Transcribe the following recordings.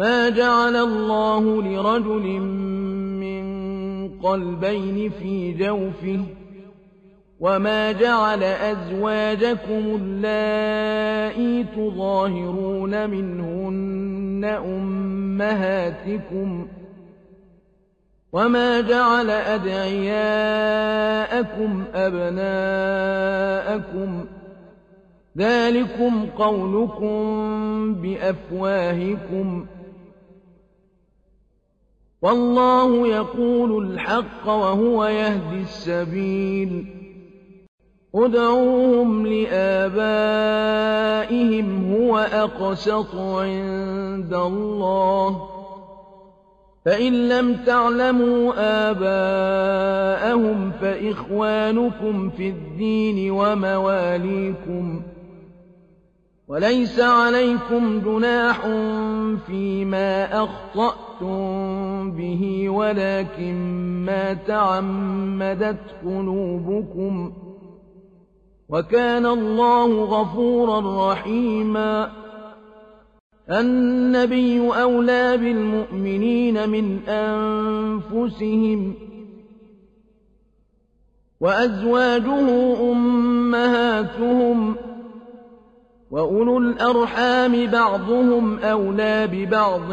ما جعل الله لرجل من قلبين في جوفه وما جعل أزواجكم اللائي تظاهرون منهن أمهاتكم وما جعل أدعياءكم أبناءكم ذلكم قولكم بأفواهكم والله يقول الحق وهو يهدي السبيل. ادعوهم لآبائهم هو أقسط عند الله. فإن لم تعلموا آباءهم فإخوانكم في الدين ومواليكم. وليس عليكم جناح فيما أخطأتم به ولكن ما تعمدت قلوبكم وكان الله غفورا رحيما النبي أولى بالمؤمنين من أنفسهم وأزواجه أمهاتهم وأولو الأرحام بعضهم أولى ببعض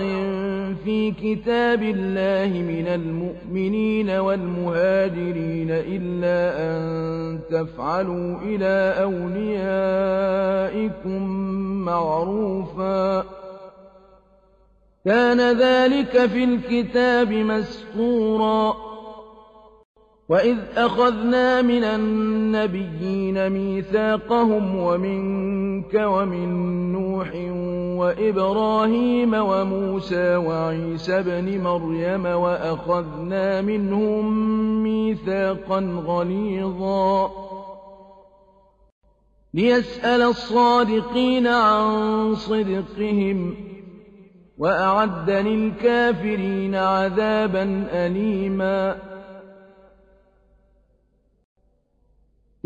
في كتاب الله من المؤمنين والمهاجرين إلا أن تفعلوا إلى أوليائكم معروفا. كان ذلك في الكتاب مسطورا. وإذ أخذنا من النبيين ميثاقهم ومنك ومن نوح وإبراهيم وموسى وعيسى بن مريم وأخذنا منهم ميثاقا غليظا ليسأل الصادقين عن صدقهم وأعد للكافرين عذابا أليما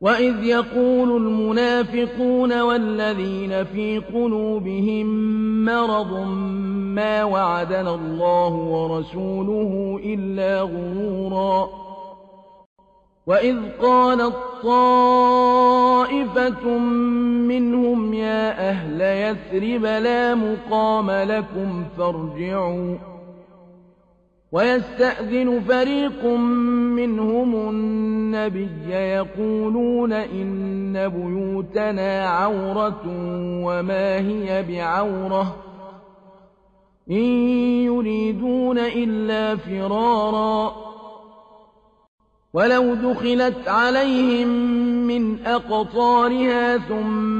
وإذ يقول المنافقون والذين في قلوبهم مرض ما وعدنا الله ورسوله إلا غرورا وإذ قالت طائفة منهم يا أهل يثرب لا مقام لكم فارجعوا ويستأذن فريق منهم النبي يقولون إن بيوتنا عورة وما هي بعورة إن يريدون إلا فرارا ولو دخلت عليهم من أقطارها ثم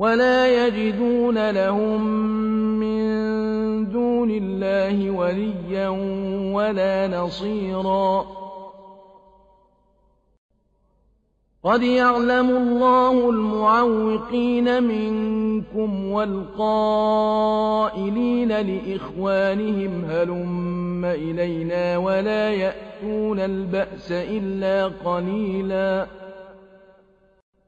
ولا يجدون لهم من دون الله وليا ولا نصيرا قد يعلم الله المعوقين منكم والقائلين لإخوانهم هلم إلينا ولا يأتون البأس إلا قليلا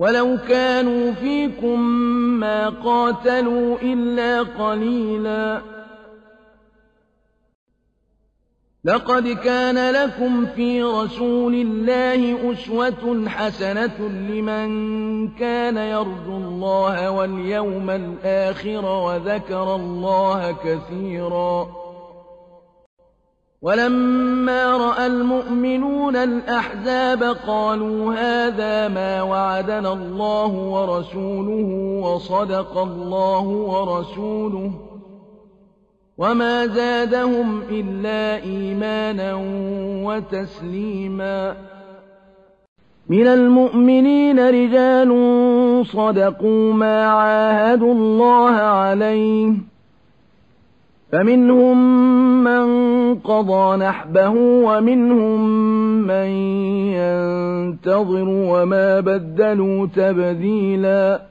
ولو كانوا فيكم ما قاتلوا إلا قليلا لقد كان لكم في رسول الله أسوة حسنة لمن كان يرجو الله واليوم الآخر وذكر الله كثيراً ولما رأى المؤمنون الأحزاب قالوا هذا ما وعدنا الله ورسوله وصدق الله ورسوله وما زادهم إلا إيمانا وتسليما. من المؤمنين رجال صدقوا ما عاهدوا الله عليه فمنهم من قضى نحبه ومنهم من ينتظر وما بدلوا تبديلا.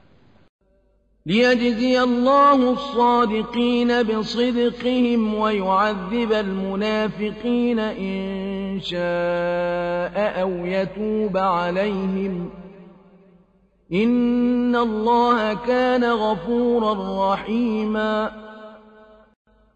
ليجزي الله الصادقين بصدقهم ويعذب المنافقين إن شاء أو يتوب عليهم. إن الله كان غفورا رحيما.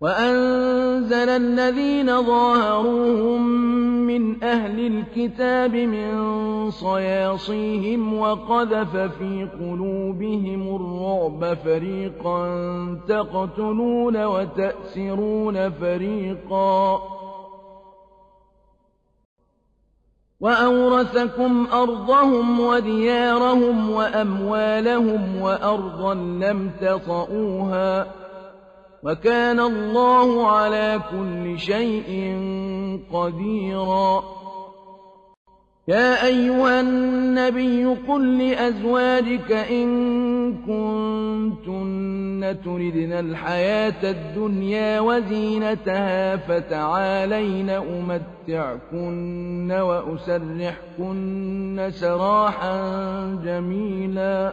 وأنزل الذين ظاهروهم من أهل الكتاب من صياصيهم وقذف في قلوبهم الرعب فريقا تقتلون وتأسرون فريقا وأورثكم أرضهم وديارهم وأموالهم وأرضا لم تطئوها وكان الله على كل شيء قديرا. يا أيها النبي قل لأزواجك إن كنتن تردن الحياة الدنيا وزينتها فتعالين أمتعكن وأسرحكن سراحا جميلا.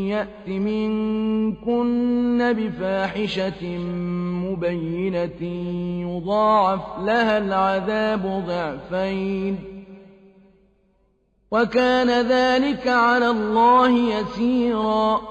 يأت منكن بفاحشة مبينة يضاعف لها العذاب ضعفين. وكان ذلك على الله يسيرا.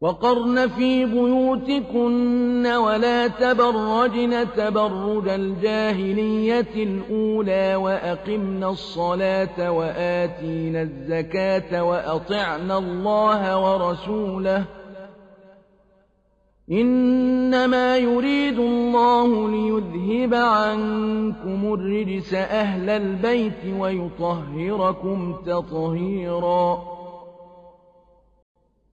وقرن في بيوتكن ولا تبرجن تبرج الجاهلية الأولى وأقمن الصلاة وآتين الزكاة وأطعن الله ورسوله. إنما يريد الله ليذهب عنكم الرجس أهل البيت ويطهركم تطهيراً.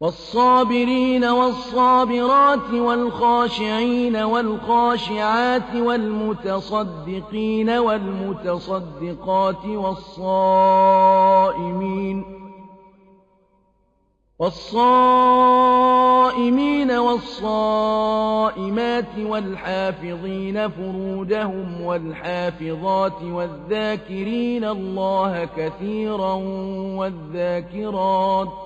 والصابرين والصابرات والخاشعين والخاشعات والمتصدقين والمتصدقات والصائمين والصائمين والصائمات والحافظين فروجهم والحافظات والذاكرين الله كثيرا والذاكرات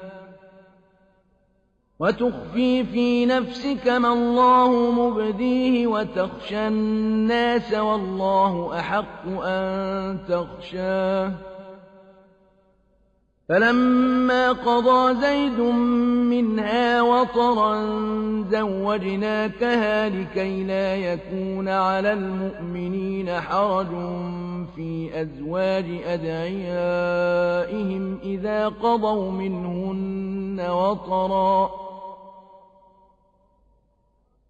وتخفي في نفسك ما الله مبديه وتخشى الناس والله أحق أن تخشاه. فلما قضى زيد منها وطرا زوجناكها لكي لا يكون على المؤمنين حرج في أزواج أدعيائهم إذا قضوا منهن وطرا.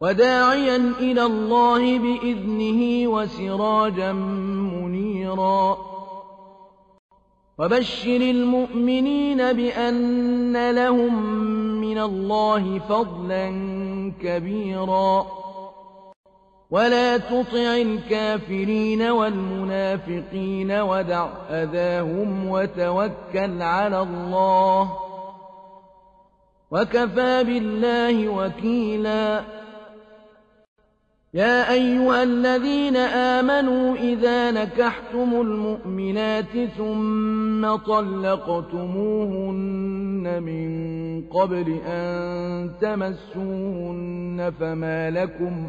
وداعيا إلى الله بإذنه وسراجا منيرا. وبشر المؤمنين بأن لهم من الله فضلا كبيرا. ولا تطع الكافرين والمنافقين ودع أذاهم وتوكل على الله. وكفى بالله وكيلا. يا أيها الذين آمنوا إذا نكحتم المؤمنات ثم طلقتموهن من قبل أن تمسوهن فما لكم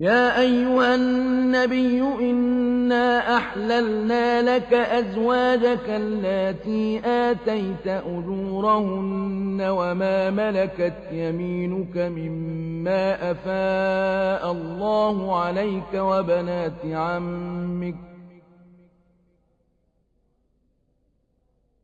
يا أيها النبي إنا أحللنا لك أزواجك التي آتيت أجورهن وما ملكت يمينك مما أفاء الله عليك وبنات عمك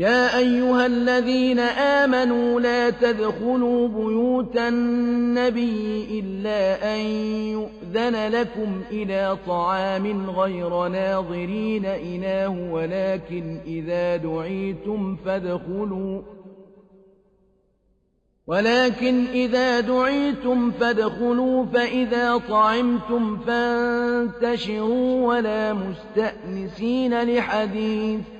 يا أيها الذين آمنوا لا تدخلوا بيوت النبي إلا أن يؤذن لكم إلى طعام غير ناظرين إناه ولكن إذا دعيتم فادخلوا. ولكن إذا دعيتم فادخلوا فإذا طعمتم فانتشروا ولا مستأنسين لحديث.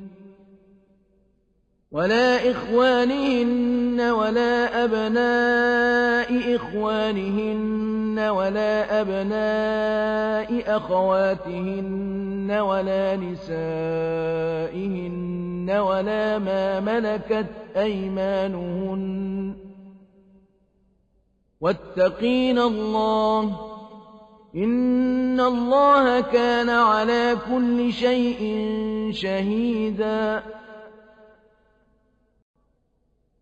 ولا إخوانهن ولا أبناء إخوانهن ولا أبناء أخواتهن ولا نسائهن ولا ما ملكت أيمانهن. واتقين الله. إن الله كان على كل شيء شهيداً.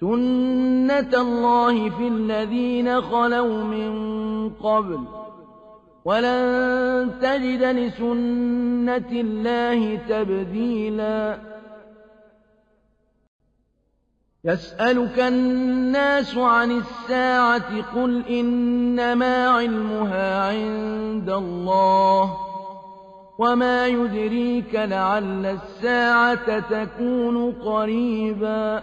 سُنَّةَ اللَّهِ فِي الَّذِينَ خَلَوْا مِن قَبْلُ ۖ وَلَن تَجِدَ لِسُنَّةِ اللَّهِ تَبْدِيلًا يَسْأَلُكَ النَّاسُ عَنِ السَّاعَةِ ۖ قُلْ إِنَّمَا عِلْمُهَا عِندَ اللَّهِ ۚ وَمَا يُدْرِيكَ لَعَلَّ السَّاعَةَ تَكُونُ قَرِيبًا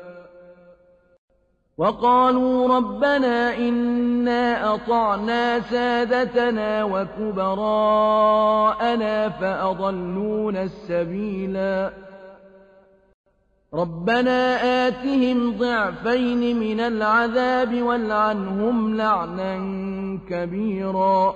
وقالوا ربنا إنا أطعنا سادتنا وكبراءنا فأضلون السبيلا. رَبَّنَا آتِهِمْ ضِعْفَيْنِ مِنَ الْعَذَابِ وَالْعَنْهُمْ لَعْنًا كَبِيرًا.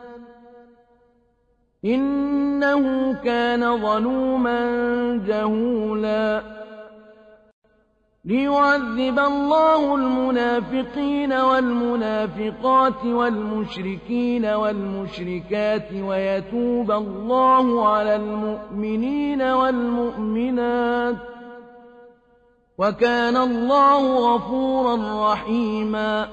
إِنَّهُ كَانَ ظَلُومًا جَهُولًا. لِيُعَذِّبَ اللَّهُ الْمُنَافِقِينَ وَالْمُنَافِقَاتِ وَالْمُشْرِكِينَ وَالْمُشْرِكَاتِ وَيَتُوبَ اللَّهُ عَلَى الْمُؤْمِنِينَ وَالْمُؤْمِنَاتِ ۗ. وَكَانَ اللَّهُ غَفُورًا رَّحِيمًا.